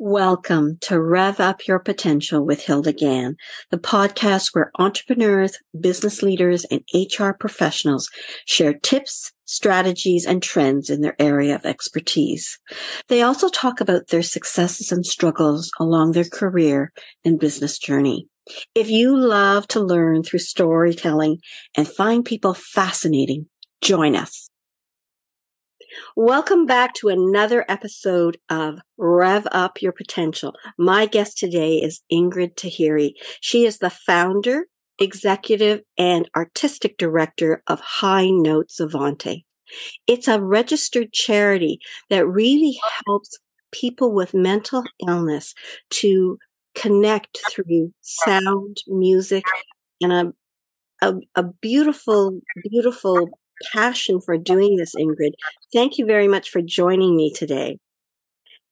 Welcome to Rev Up Your Potential with Hilda Gan, the podcast where entrepreneurs, business leaders, and HR professionals share tips, strategies, and trends in their area of expertise. They also talk about their successes and struggles along their career and business journey. If you love to learn through storytelling and find people fascinating, join us. Welcome back to another episode of Rev Up Your Potential. My guest today is Ingrid Taheri. She is the founder, executive, and artistic director of High Notes Avante. It's a registered charity that really helps people with mental illness to connect through sound, music, and a, a, a beautiful, beautiful passion for doing this, Ingrid. Thank you very much for joining me today.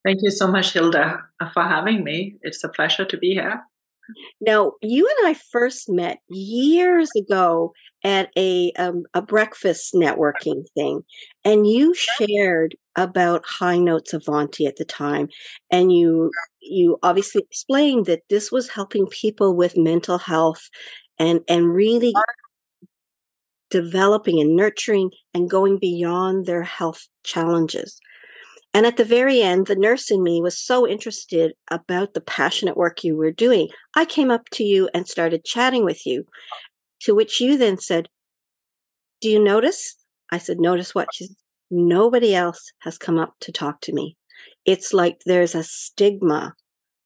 Thank you so much, Hilda, for having me. It's a pleasure to be here. Now, you and I first met years ago at a um, a breakfast networking thing, and you shared about High Notes Avante at the time, and you you obviously explained that this was helping people with mental health and and really developing and nurturing and going beyond their health challenges. And at the very end, the nurse in me was so interested about the passionate work you were doing. I came up to you and started chatting with you, to which you then said, Do you notice? I said, Notice what? She said, Nobody else has come up to talk to me. It's like there's a stigma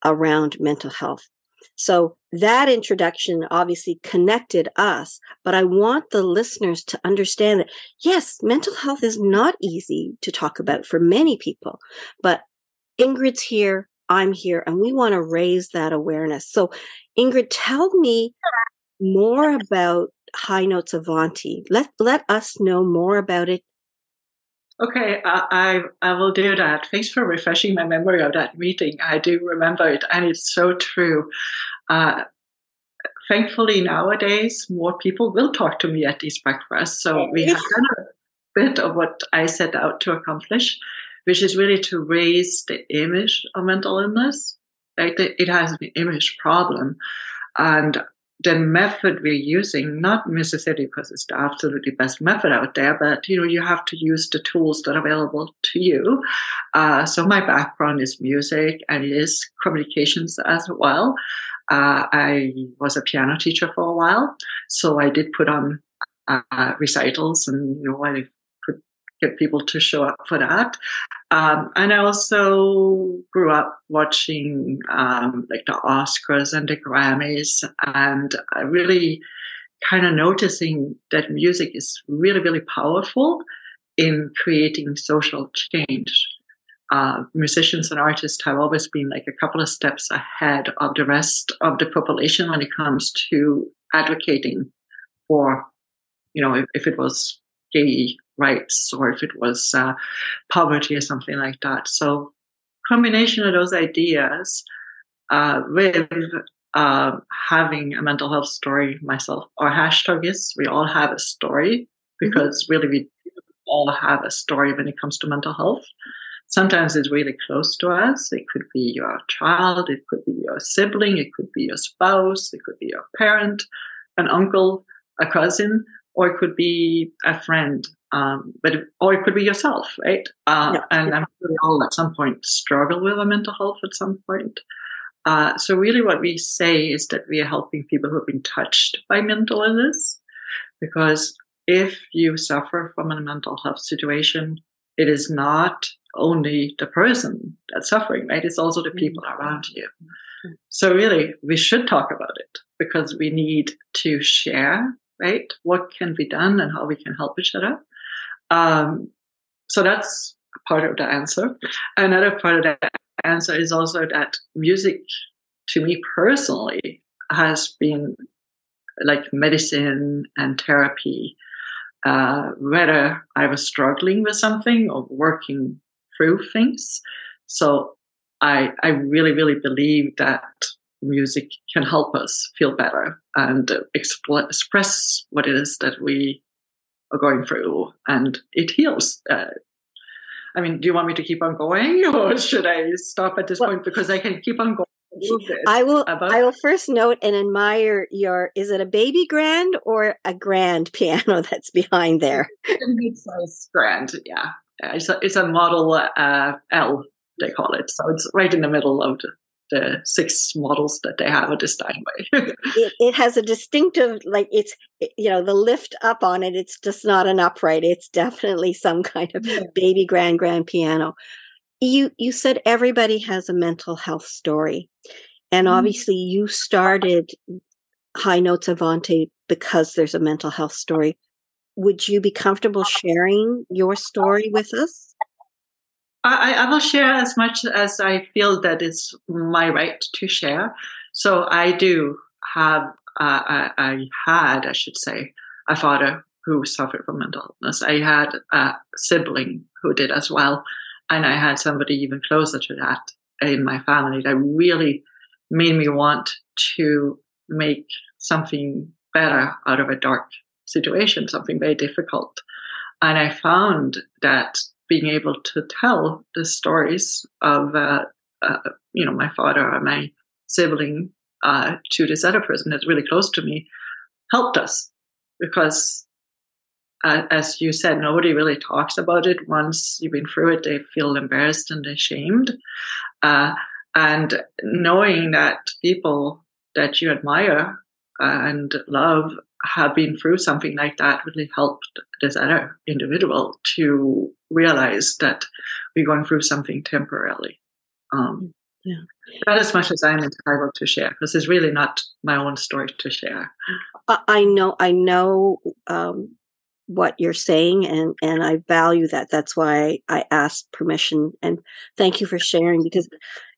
around mental health. So that introduction obviously connected us, but I want the listeners to understand that yes, mental health is not easy to talk about for many people, but Ingrid's here, I'm here, and we want to raise that awareness. So Ingrid, tell me more about High Notes Avante. Let let us know more about it Okay, I, I, I will do that. Thanks for refreshing my memory of that meeting. I do remember it, and it's so true. Uh, thankfully, nowadays more people will talk to me at these breakfasts. So we have done a bit of what I set out to accomplish, which is really to raise the image of mental illness. Like it has an image problem, and the method we're using, not necessarily because it's the absolutely best method out there, but you know, you have to use the tools that are available to you. Uh, so my background is music and it is communications as well. Uh, I was a piano teacher for a while, so I did put on uh, recitals, and you know, I get people to show up for that. Um, and I also grew up watching um, like the Oscars and the Grammys, and I really kind of noticing that music is really, really powerful in creating social change. Uh, musicians and artists have always been like a couple of steps ahead of the rest of the population when it comes to advocating for, you know, if, if it was gay rights or if it was uh, poverty or something like that. So, combination of those ideas uh, with uh, having a mental health story myself. Our hashtag is we all have a story because mm-hmm. really we all have a story when it comes to mental health. Sometimes it's really close to us. It could be your child, it could be your sibling, it could be your spouse, it could be your parent, an uncle, a cousin, or it could be a friend um, but or it could be yourself, right? Uh, yeah. And I'm sure we all at some point struggle with our mental health at some point. Uh, so really, what we say is that we are helping people who have been touched by mental illness, because if you suffer from a mental health situation, it is not only the person that's suffering, right? It's also the people mm-hmm. around you. Mm-hmm. So really, we should talk about it because we need to share, right? What can be done and how we can help each other. Um, so that's part of the answer. Another part of the answer is also that music, to me personally, has been like medicine and therapy. Uh, whether I was struggling with something or working through things. So I, I really, really believe that music can help us feel better and expl- express what it is that we are going through, and it heals. Uh, I mean, do you want me to keep on going or should I stop at this well, point? Because I can keep on going. I will. I will first note and admire your. Is it a baby grand or a grand piano that's behind there? Mid-sized grand, yeah. It's a, it's a model uh, L, they call it. So it's right in the middle of the, the six models that they have at this time. it, it has a distinctive, like it's, you know, the lift up on it. It's just not an upright. It's definitely some kind of yeah. baby grand grand piano. You you said everybody has a mental health story, and mm obviously you started High Notes Avante because there's a mental health story. Would you be comfortable sharing your story with us? I, I will share as much as I feel that it's my right to share. So I do have, uh, I, I had, I should say, a father who suffered from mental illness. I had a sibling who did as well. And I had somebody even closer to that in my family that really made me want to make something better out of a dark situation, something very difficult. And I found that being able to tell the stories of, uh, uh, you know, my father or my sibling uh, to this other person that's really close to me helped us because uh, as you said, nobody really talks about it. Once you've been through it, they feel embarrassed and ashamed. Uh, and knowing that people that you admire and love have been through something like that really helped this other individual to realize that we're going through something temporarily. Um, yeah. Not as much as I'm entitled to share, because it's really not my own story to share. I know, I know um, what you're saying and and I value that. That's why I asked permission and thank you for sharing because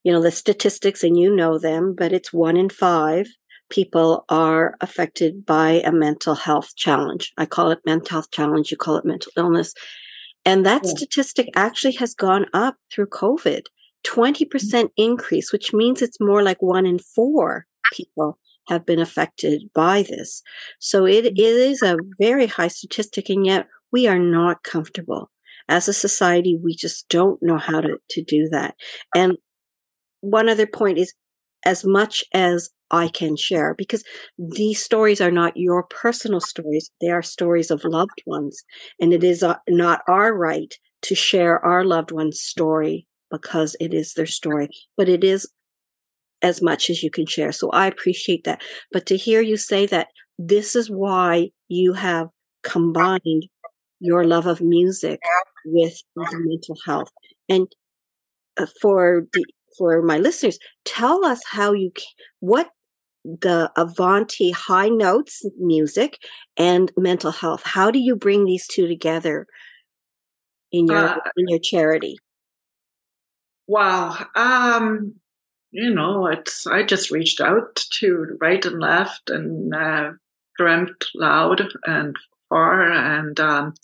you know the statistics and you know them, but it's one in five people are affected by a mental health challenge. I call it mental health challenge, you call it mental illness. And that yeah. statistic actually has gone up through COVID. 20% mm-hmm. increase, which means it's more like one in four people have been affected by this. So it, it is a very high statistic, and yet we are not comfortable. As a society, we just don't know how to, to do that. And one other point is as much as I can share, because these stories are not your personal stories, they are stories of loved ones. And it is uh, not our right to share our loved one's story because it is their story, but it is as much as you can share. So I appreciate that. But to hear you say that this is why you have combined your love of music with mental health. And uh, for the for my listeners, tell us how you what the Avante high notes music and mental health. How do you bring these two together in your uh, in your charity? Wow. Um you know, it's I just reached out to right and left and uh, dreamt loud and far, and um,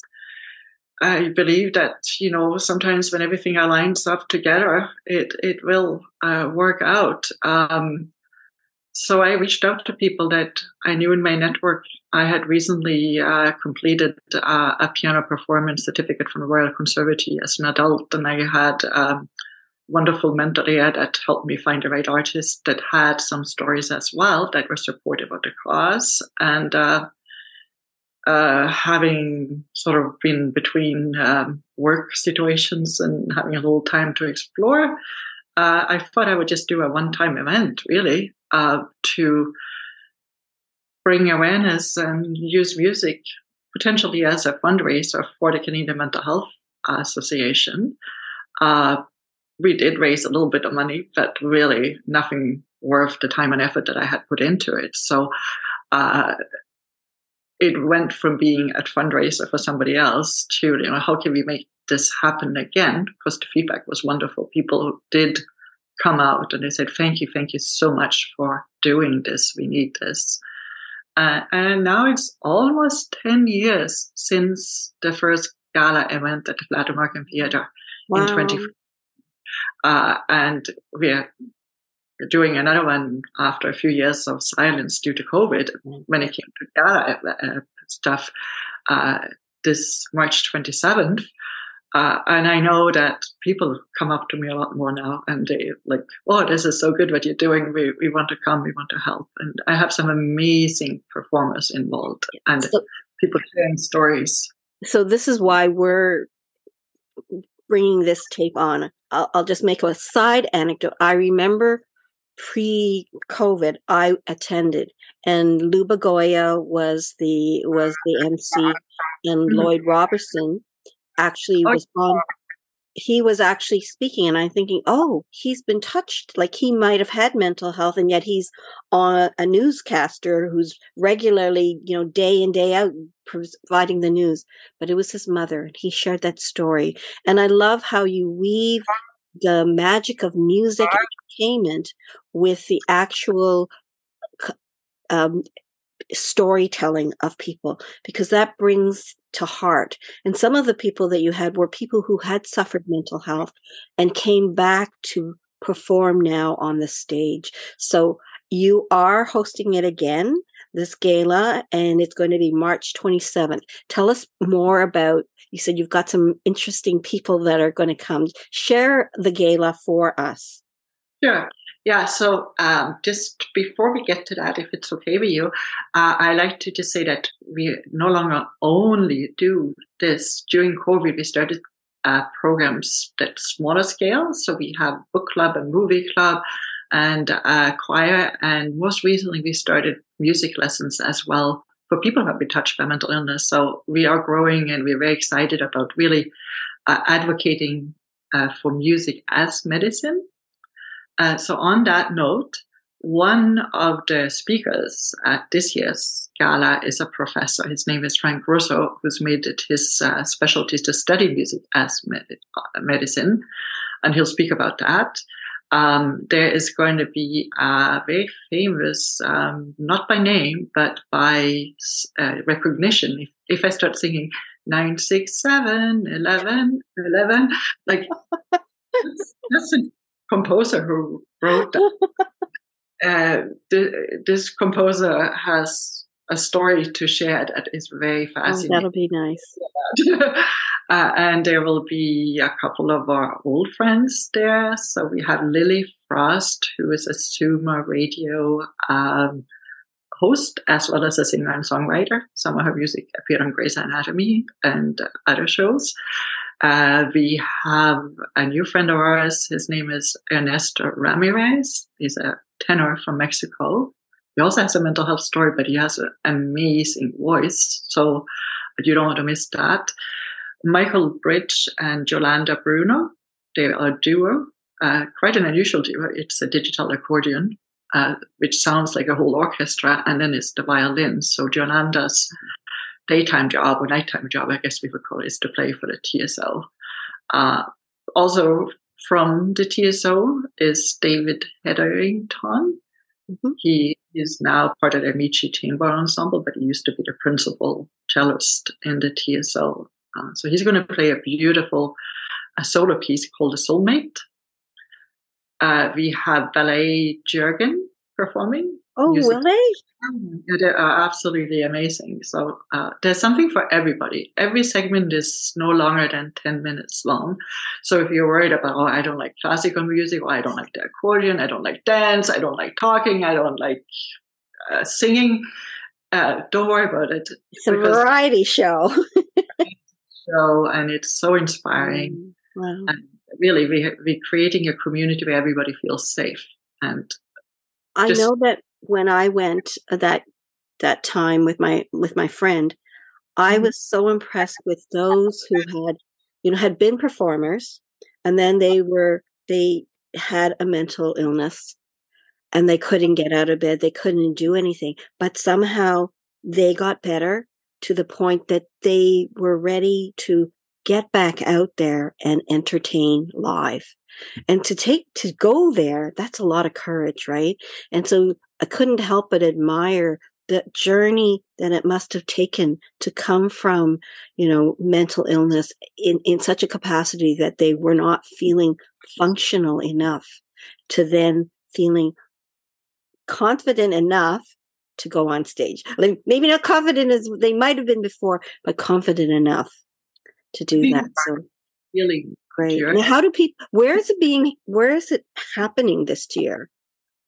I believe that you know sometimes when everything aligns up together, it it will uh, work out. Um, so I reached out to people that I knew in my network. I had recently uh, completed uh, a piano performance certificate from the Royal Conservatory as an adult, and I had um, wonderful mentor there that helped me find the right artist that had some stories as well that were supportive of the cause. And uh, uh, having sort of been between um, work situations and having a little time to explore, uh, I thought I would just do a one time event really uh, to bring awareness and use music potentially as a fundraiser for the Canadian Mental Health Association. Uh, we did raise a little bit of money, but really nothing worth the time and effort that I had put into it. So uh, it went from being a fundraiser for somebody else to, you know, how can we make this happen again? Because the feedback was wonderful. People did come out and they said, thank you, thank you so much for doing this. We need this. Uh, and now it's almost 10 years since the first gala event at the Flato Markham Theatre wow. in 2015. Uh, and we're doing another one after a few years of silence due to COVID when it came to data uh, stuff uh, this March 27th. Uh, and I know that people come up to me a lot more now and they like, oh, this is so good what you're doing. We, we want to come, we want to help. And I have some amazing performers involved and so, people sharing stories. So this is why we're bringing this tape on. I'll, I'll just make a side anecdote. I remember pre-COVID, I attended, and Luba Goy was the was the MC, and mm-hmm. Lloyd Robertson actually oh, was on he was actually speaking and i'm thinking oh he's been touched like he might have had mental health and yet he's on a newscaster who's regularly you know day in day out providing the news but it was his mother and he shared that story and i love how you weave the magic of music entertainment with the actual um, storytelling of people because that brings to heart. And some of the people that you had were people who had suffered mental health and came back to perform now on the stage. So you are hosting it again, this gala, and it's going to be March 27th. Tell us more about, you said you've got some interesting people that are going to come. Share the gala for us. Sure. Yeah, so um, just before we get to that, if it's okay with you, uh, I like to just say that we no longer only do this. During COVID, we started uh, programs that smaller scale. So we have book club and movie club and uh, choir. And most recently, we started music lessons as well for people who have been touched by mental illness. So we are growing and we're very excited about really uh, advocating uh, for music as medicine uh, so, on that note, one of the speakers at this year's gala is a professor. His name is Frank Russo, who's made it his uh, specialty to study music as med- uh, medicine, and he'll speak about that. Um, there is going to be a very famous, um, not by name, but by uh, recognition. If, if I start singing 967, 11, 11, like that's, that's an composer who wrote that. uh, the, this composer has a story to share that is very oh, fascinating. Oh, that'll be nice. uh, and there will be a couple of our old friends there. So we have Lily Frost, who is a Zoomer radio um, host as well as a singer and songwriter. Some of her music appeared on Grey's Anatomy and other shows. Uh, we have a new friend of ours. His name is Ernesto Ramirez. He's a tenor from Mexico. He also has a mental health story, but he has an amazing voice. So you don't want to miss that. Michael Bridge and Yolanda Bruno, they are a duo, uh, quite an unusual duo. It's a digital accordion, uh, which sounds like a whole orchestra, and then it's the violin. So Yolanda's daytime job or nighttime job, I guess we would call it, is to play for the TSO. Uh, also from the TSO is David Hetherington. Mm-hmm. He is now part of the Amici Chamber Ensemble, but he used to be the principal cellist in the TSO. Uh, so he's going to play a beautiful a solo piece called The Soulmate. Uh, we have Ballet Jörgen performing. Oh, music. will they? they are absolutely amazing. So uh, there's something for everybody. Every segment is no longer than 10 minutes long. So if you're worried about, oh, I don't like classical music, or I don't like the accordion, I don't like dance, I don't like talking, I don't like uh, singing, uh, don't worry about it. It's a variety show. show, and it's so inspiring. Mm, wow. And really, we, we're creating a community where everybody feels safe. And I know that when I went uh, that that time with my with my friend, I mm-hmm. was so impressed with those who had you know had been performers and then they were they had a mental illness and they couldn't get out of bed, they couldn't do anything, but somehow they got better to the point that they were ready to get back out there and entertain live. And to take, to go there, that's a lot of courage, right? And so I couldn't help but admire the journey that it must have taken to come from, you know, mental illness in, in such a capacity that they were not feeling functional enough to then feeling confident enough to go on stage. Like maybe not confident as they might have been before, but confident enough to do that. So healing. Great. Now, how do people? Where is it being? Where is it happening this year?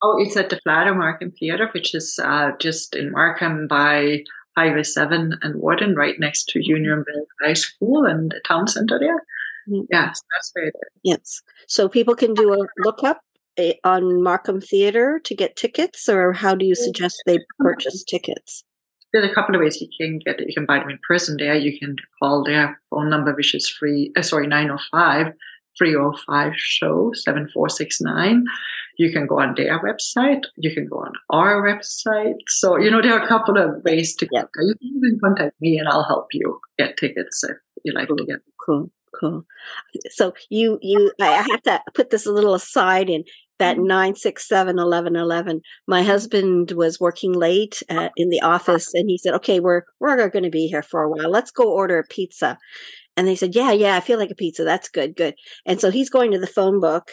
Oh, it's at the Flato Markham Theatre, which is uh, just in Markham by Highway 7 and Warden, right next to Unionville High School and the town center there. Mm-hmm. Yes, that's where it is. Yes. So people can do a look up eh, on Markham Theatre to get tickets, or how do you suggest they purchase tickets? There's a couple of ways you can get it. You can buy them in person there. You can call their phone number, which is free, uh, sorry, 905 305 show 7469 you can go on their website you can go on our website so you know there are a couple of ways to get there you can even contact me and i'll help you get tickets if you like cool. to get cool cool so you you i have to put this a little aside in that mm-hmm. 967 1111 my husband was working late uh, in the office and he said okay we're we're going to be here for a while let's go order a pizza and they said, Yeah, yeah, I feel like a pizza. That's good, good. And so he's going to the phone book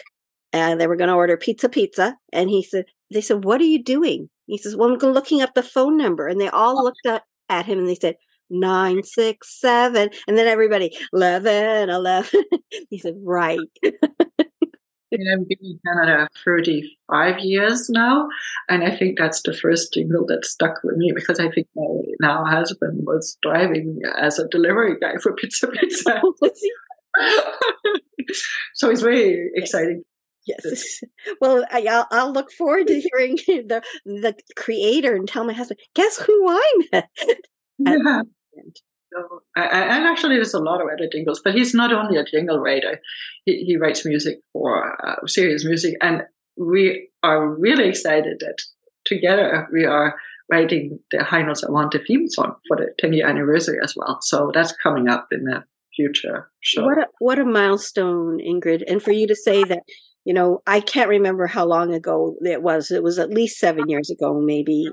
and they were going to order pizza, pizza. And he said, They said, What are you doing? He says, Well, I'm looking up the phone number. And they all looked at, at him and they said, Nine, six, seven. And then everybody, 11, 11. he said, Right. And I've been in Canada 35 years now. And I think that's the first jingle that stuck with me because I think my now husband was driving as a delivery guy for Pizza Pizza. Oh, so it's very exciting. Yes. Well, I'll, I'll look forward to hearing the the creator and tell my husband, guess who I met? Yeah. So, and actually, there's a lot of other jingles, but he's not only a jingle writer. He, he writes music for uh, serious music, and we are really excited that together we are writing the High Notes Avante theme song for the 10 year anniversary as well. So that's coming up in the future show. What a, what a milestone, Ingrid. And for you to say that, you know, I can't remember how long ago it was. It was at least seven years ago, maybe.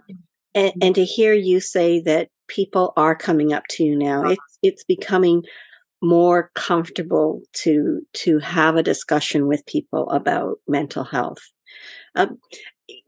And, and to hear you say that people are coming up to you now. It's it's becoming more comfortable to to have a discussion with people about mental health. Um,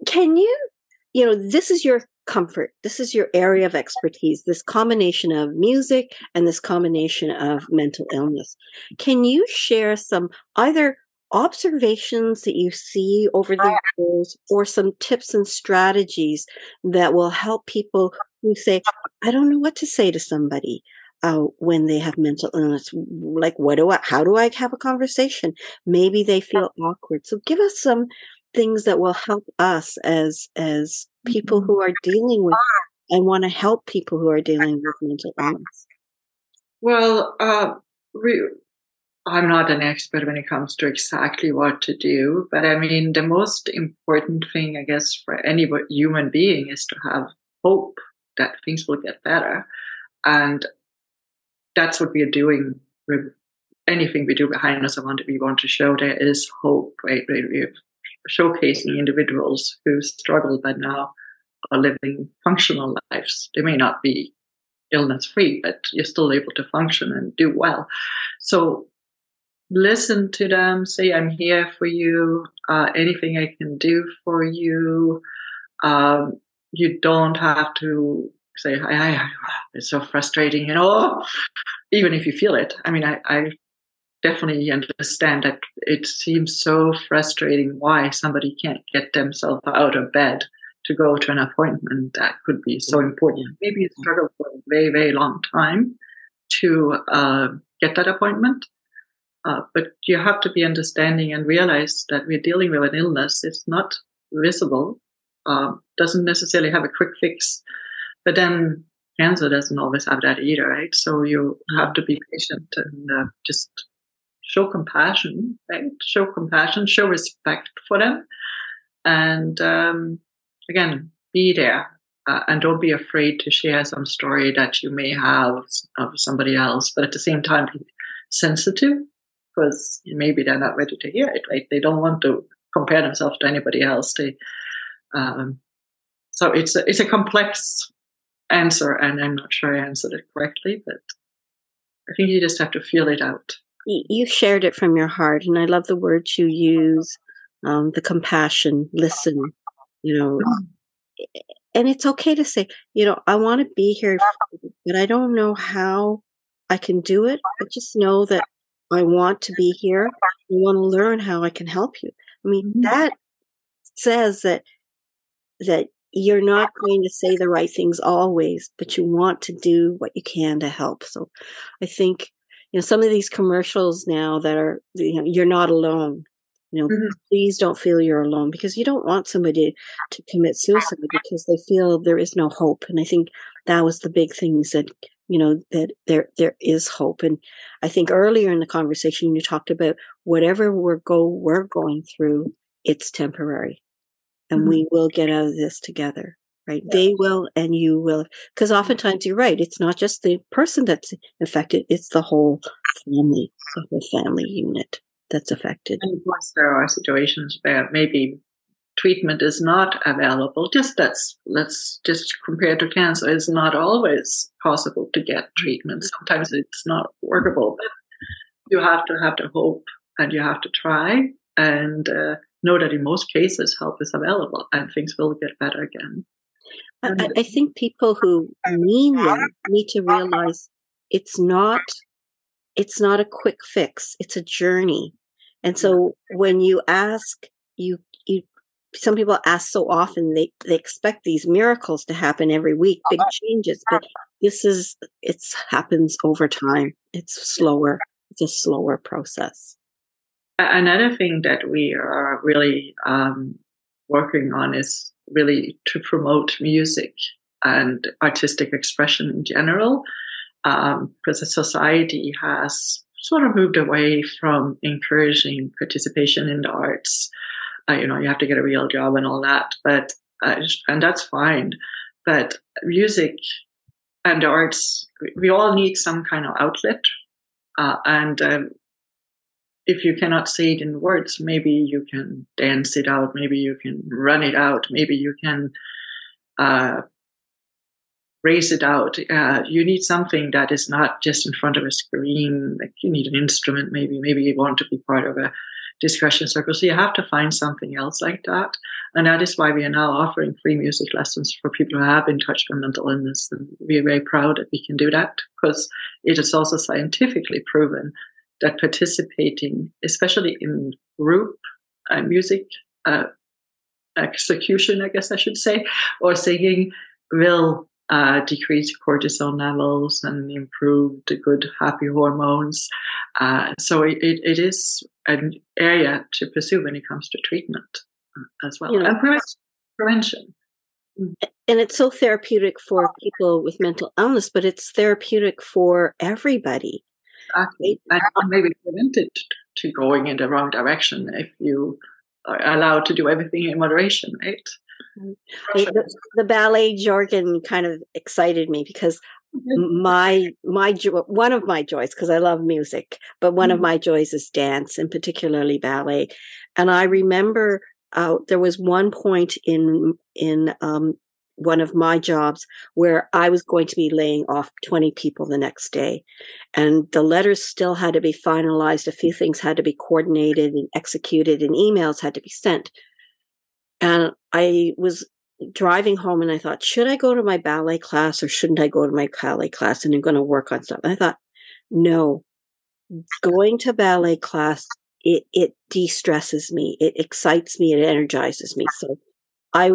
can you, you know, this is your comfort. This is your area of expertise. This combination of music and this combination of mental illness. Can you share some either observations that you see over the years or some tips and strategies that will help people who say, I don't know what to say to somebody uh, when they have mental illness. Like, what do I, how do I have a conversation? Maybe they feel awkward. So give us some things that will help us as, as people mm-hmm. who are dealing with and want to help people who are dealing with mental illness. Well, uh, I'm not an expert when it comes to exactly what to do, but I mean, the most important thing, I guess, for any human being is to have hope that things will get better. And that's what we are doing with anything we do behind us. I want to, we want to show there is hope, right? We're showcasing individuals who struggle but now are living functional lives. They may not be illness free, but you're still able to function and do well. So listen to them, say, I'm here for you, uh, anything I can do for you. Um, you don't have to say, I, I, it's so frustrating, you know, even if you feel it. I mean, I, I definitely understand that it seems so frustrating why somebody can't get themselves out of bed to go to an appointment that could be so important. Maybe you struggle for a very, very long time to uh, get that appointment. Uh, but you have to be understanding and realize that we're dealing with an illness. It's not visible, uh, doesn't necessarily have a quick fix. But then cancer doesn't always have that either, right? So you have to be patient and uh, just show compassion, right? Show compassion, show respect for them. And um, again, be there. Uh, and don't be afraid to share some story that you may have of somebody else, but at the same time, be sensitive because maybe they're not ready to hear it, right? They don't want to compare themselves to anybody else. They, um, so it's a, it's a complex answer, and I'm not sure I answered it correctly, but I think you just have to feel it out. You shared it from your heart, and I love the words you use, um, the compassion, listen, you know, and it's okay to say, you know, I want to be here, but I don't know how I can do it. But just know that I want to be here. I want to learn how I can help you. I mean, mm-hmm. that says that that you're not going to say the right things always, but you want to do what you can to help. So I think, you know, some of these commercials now that are, you know, you're not alone. You know, mm-hmm. please don't feel you're alone because you don't want somebody to commit suicide because they feel there is no hope. And I think that was the big things that you know that there there is hope. And i think earlier in the conversation you talked about whatever we're go we're going through it's temporary. And mm-hmm. we will get out of this together right? Yeah. they will and you will. Because oftentimes you're right it's not just the person that's affected it's the whole family the whole family unit that's affected. And of course there are situations where maybe treatment is not available just that's let's just compare to cancer it's not always possible to get treatment sometimes it's not workable but you have to have the hope and you have to try and uh, know that in most cases help is available and things will get better again. I, I think people who mean them need to realize it's not it's not a quick fix. It's a journey. And so when you ask, you you some people ask so often they, they expect these miracles to happen every week, big changes, but this is it's happens over time. It's slower. It's a slower process. Another thing that we are really um, working on is really to promote music and artistic expression in general, um, because the society has sort of moved away from encouraging participation in the arts. Uh, you know, you have to get a real job and all that, but uh, and that's fine. But music and the arts, we all need some kind of outlet, uh, and um, if you cannot say it in words, maybe you can dance it out, maybe you can run it out, maybe you can uh, raise it out. Uh, you need something that is not just in front of a screen. Like you need an instrument, maybe. Maybe you want to be part of a discussion circle. So you have to find something else like that. And that is why we are now offering free music lessons for people who have been touched by mental illness. And we are very proud that we can do that because it is also scientifically proven that participating, especially in group uh, music uh, execution, I guess I should say, or singing, will uh, decrease cortisol levels and improve the good happy hormones. Uh, so it, it is an area to pursue when it comes to treatment uh, as well you know, and prevention. Mm. And it's so therapeutic for people with mental illness, but it's therapeutic for everybody. Exactly. And maybe prevented to going in the wrong direction if you are allowed to do everything in moderation, right? The, the, Ballet Jörgen kind of excited me because mm-hmm. my my one of my joys because I love music, but one mm-hmm. of my joys is dance and particularly ballet. And I remember uh, there was one point in in um, one of my jobs where I was going to be laying off 20 people the next day. And the letters still had to be finalized. A few things had to be coordinated and executed, and emails had to be sent. And I was driving home and I thought, should I go to my ballet class or shouldn't I go to my ballet class? And I'm going to work on stuff. And I thought, no, going to ballet class, it, it de stresses me, it excites me, it energizes me. So I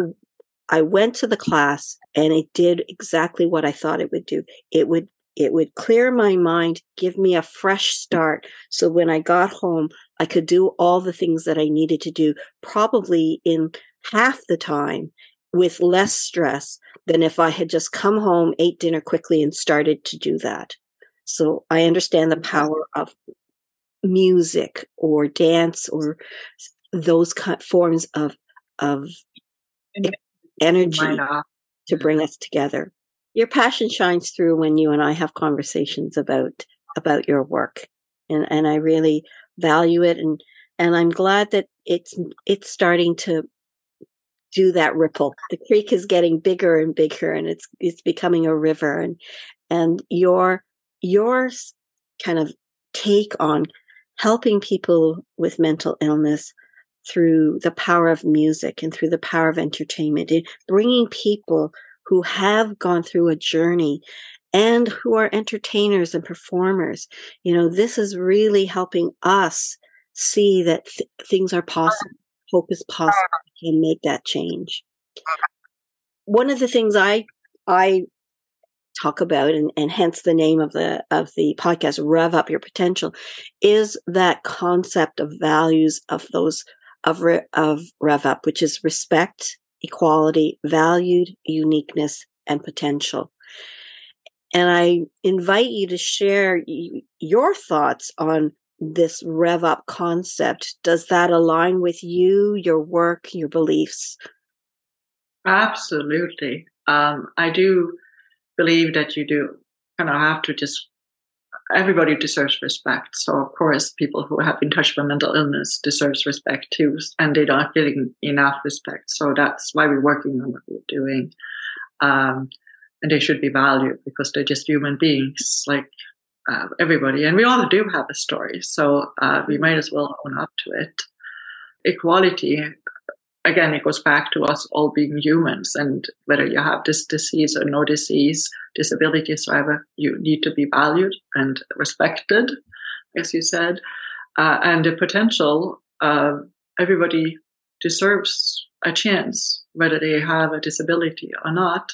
I went to the class and it did exactly what I thought it would do. It would it would clear my mind, give me a fresh start. So when I got home, I could do all the things that I needed to do, probably in half the time with less stress than if I had just come home, ate dinner quickly, and started to do that. So I understand the power of music or dance or those forms of of energy to bring us together. Your passion shines through when you and I have conversations about about your work. And and I really value it and and I'm glad that it's it's starting to do that ripple. The creek is getting bigger and bigger and it's it's becoming a river and and your your kind of take on helping people with mental illness through the power of music and through the power of entertainment, bringing people who have gone through a journey and who are entertainers and performers. You know, this is really helping us see that th- things are possible. Hope is possible. We can make that change. One of the things I I talk about and, and hence the name of the of the podcast rev up your potential is that concept of values of those of re, of rev up which is respect equality valued uniqueness and potential and i invite you to share your thoughts on this rev up concept does that align with you your work your beliefs absolutely um, i do believe that you do kind of have to just everybody deserves respect. So of course, people who have been touched by mental illness deserves respect too, and they're not getting enough respect. So that's why we're working on what we're doing, um, and they should be valued because they're just human beings like uh, everybody, and we all do have a story. So uh, we might as well own up to it. Equality again, it goes back to us all being humans and whether you have this disease or no disease, disability, whatever, you need to be valued and respected, as you said. Uh, and the potential, everybody deserves a chance, whether they have a disability or not.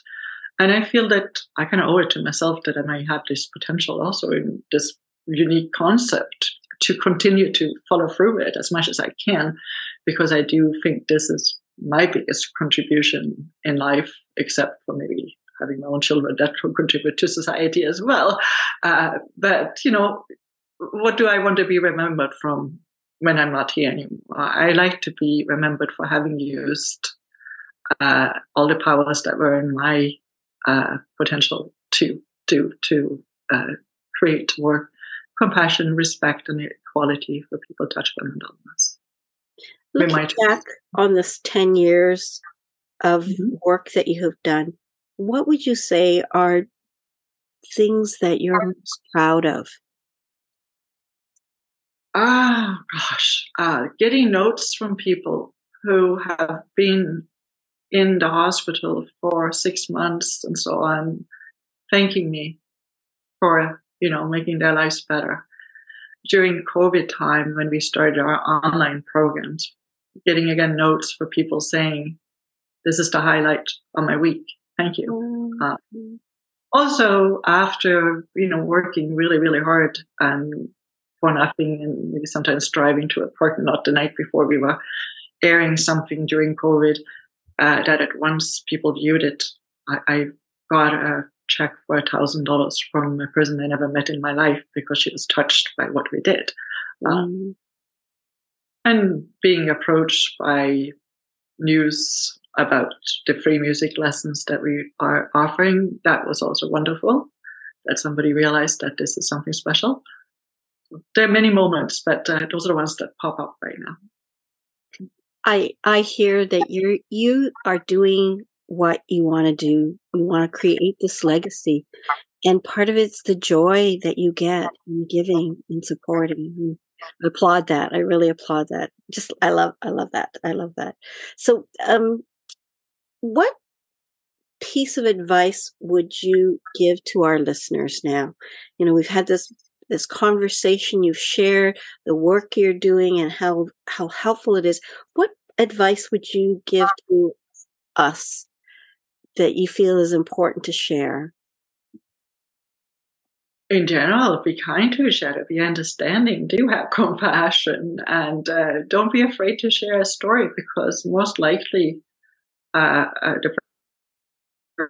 And I feel that I kind of owe it to myself that I have this potential also in this unique concept to continue to follow through it as much as I can, because I do think this is my biggest contribution in life, except for maybe having my own children that will contribute to society as well. Uh, but, you know, what do I want to be remembered from when I'm not here anymore? I like to be remembered for having used uh, all the powers that were in my uh, potential to to to uh, create more compassion, respect, and equality for people touched by mental illness. Looking back on this 10 years of mm-hmm. work that you have done, what would you say are things that you're most proud of? Ah, gosh, uh, getting notes from people who have been in the hospital for six months and so on, thanking me for you know, making their lives better. During COVID time, when we started our online programs, getting again notes for people saying, this is the highlight of my week. Thank you. Mm-hmm. Uh, also, after, you know, working really, really hard and for nothing and maybe sometimes driving to a parking lot the night before we were airing something during COVID, uh, that at once people viewed it. I, I got a check for a thousand dollars from a person I never met in my life because she was touched by what we did. Um, and being approached by news about the free music lessons that we are offering, that was also wonderful. That somebody realized that this is something special. There are many moments, but uh, those are the ones that pop up right now. I I hear that you you are doing what you want to do. You want to create this legacy. And part of it's the joy that you get in giving and supporting. I applaud that. I really applaud that. Just, I love, I love that. I love that. So, um, what piece of advice would you give to our listeners now? You know, we've had this this conversation you've shared the work you're doing and how how helpful it is what advice would you give to us that you feel is important to share? in general, be kind to each other, be understanding, do have compassion, and uh, don't be afraid to share a story because most likely uh, uh, the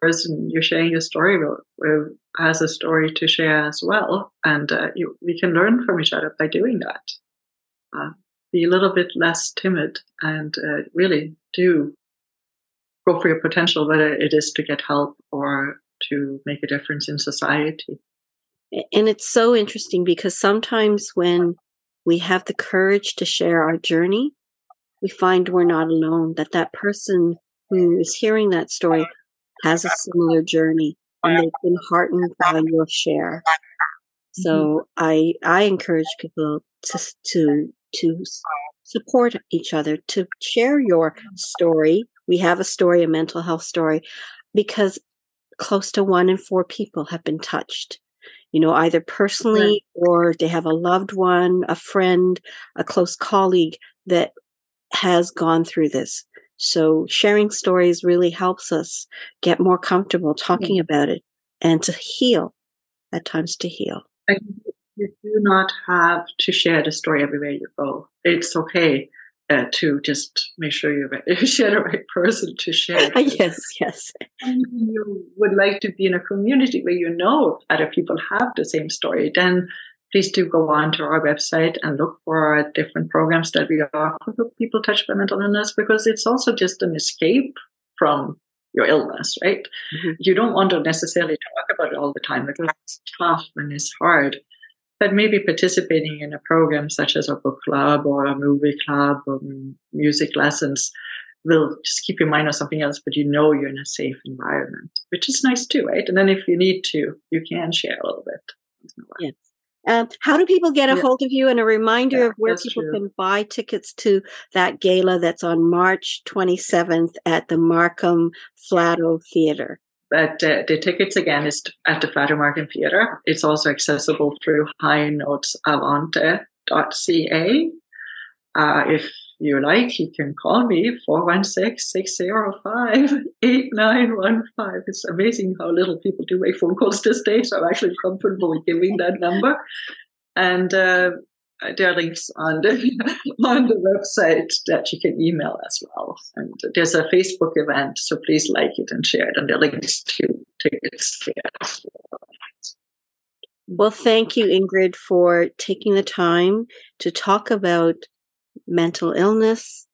person you're sharing your story will, will, has a story to share as well, and uh, you, we can learn from each other by doing that. Be a little bit less timid and uh, really do go for your potential, whether it is to get help or to make a difference in society. And it's so interesting because sometimes when we have the courage to share our journey, we find we're not alone, that that person who is hearing that story has a similar journey and they've been heartened by your share. So mm-hmm. I I encourage people to to to support each other, to share your story we have a story, a mental health story, because close to one in four people have been touched you know, either personally or they have a loved one, a friend, a close colleague that has gone through this. So sharing stories really helps us get more comfortable talking about it and to heal, at times to heal. You do not have to share the story everywhere you go. It's okay uh, to just make sure you share the right person to share. yes, yes. And you would like to be in a community where you know other people have the same story, then please do go on to our website and look for our different programs that we offer for people touched by mental illness because it's also just an escape from your illness, right? Mm-hmm. You don't want to necessarily talk about it all the time because it's tough and it's hard but maybe participating in a program such as a book club or a movie club or music lessons will just keep your mind on something else, but you know you're in a safe environment, which is nice too, right? And then if you need to, you can share a little bit. Yes. Um, how do people get a yeah. hold of you? And a reminder yeah, of where people true. can buy tickets to that gala that's on March 27th at the Markham Flato Theater. But uh, the tickets again is at the Markham Theatre. It's also accessible through highnotesavante.ca. Uh, if you like, you can call me 416-605-8915. It's amazing how little people do make phone calls these days. I'm actually comfortable giving that number. And uh, Uh, there are links on the on the website that you can email as well. And there's a Facebook event, so please like it and share it. And there are links to tickets there. Well, thank you, Ingrid, for taking the time to talk about mental illness,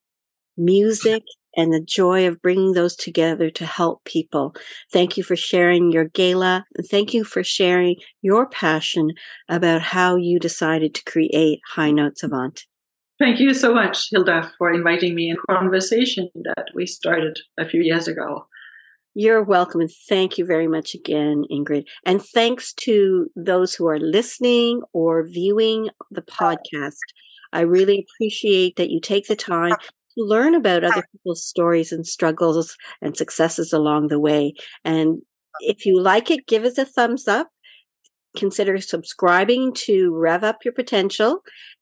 music, and the joy of bringing those together to help people. Thank you for sharing your gala. And thank you for sharing your passion about how you decided to create High Notes Avante. Thank you so much, Hilda, for inviting me in conversation that we started a few years ago. You're welcome. And thank you very much again, Ingrid. And thanks to those who are listening or viewing the podcast. I really appreciate that you take the time learn about other people's stories and struggles and successes along the way. And if you like it, give us a thumbs up. Consider subscribing to Rev Up Your Potential.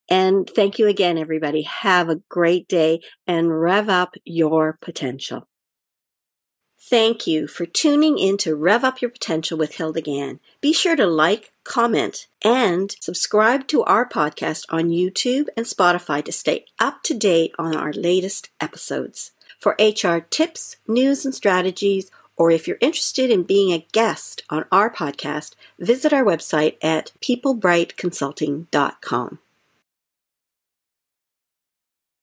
And thank you again, everybody. Have a great day and rev up your potential. Thank you for tuning in to Rev Up Your Potential with Hilda Gan. Be sure to like, comment, and subscribe to our podcast on YouTube and Spotify to stay up to date on our latest episodes. For HR tips, news, and strategies, or if you're interested in being a guest on our podcast, visit our website at peoplebrightconsulting.com.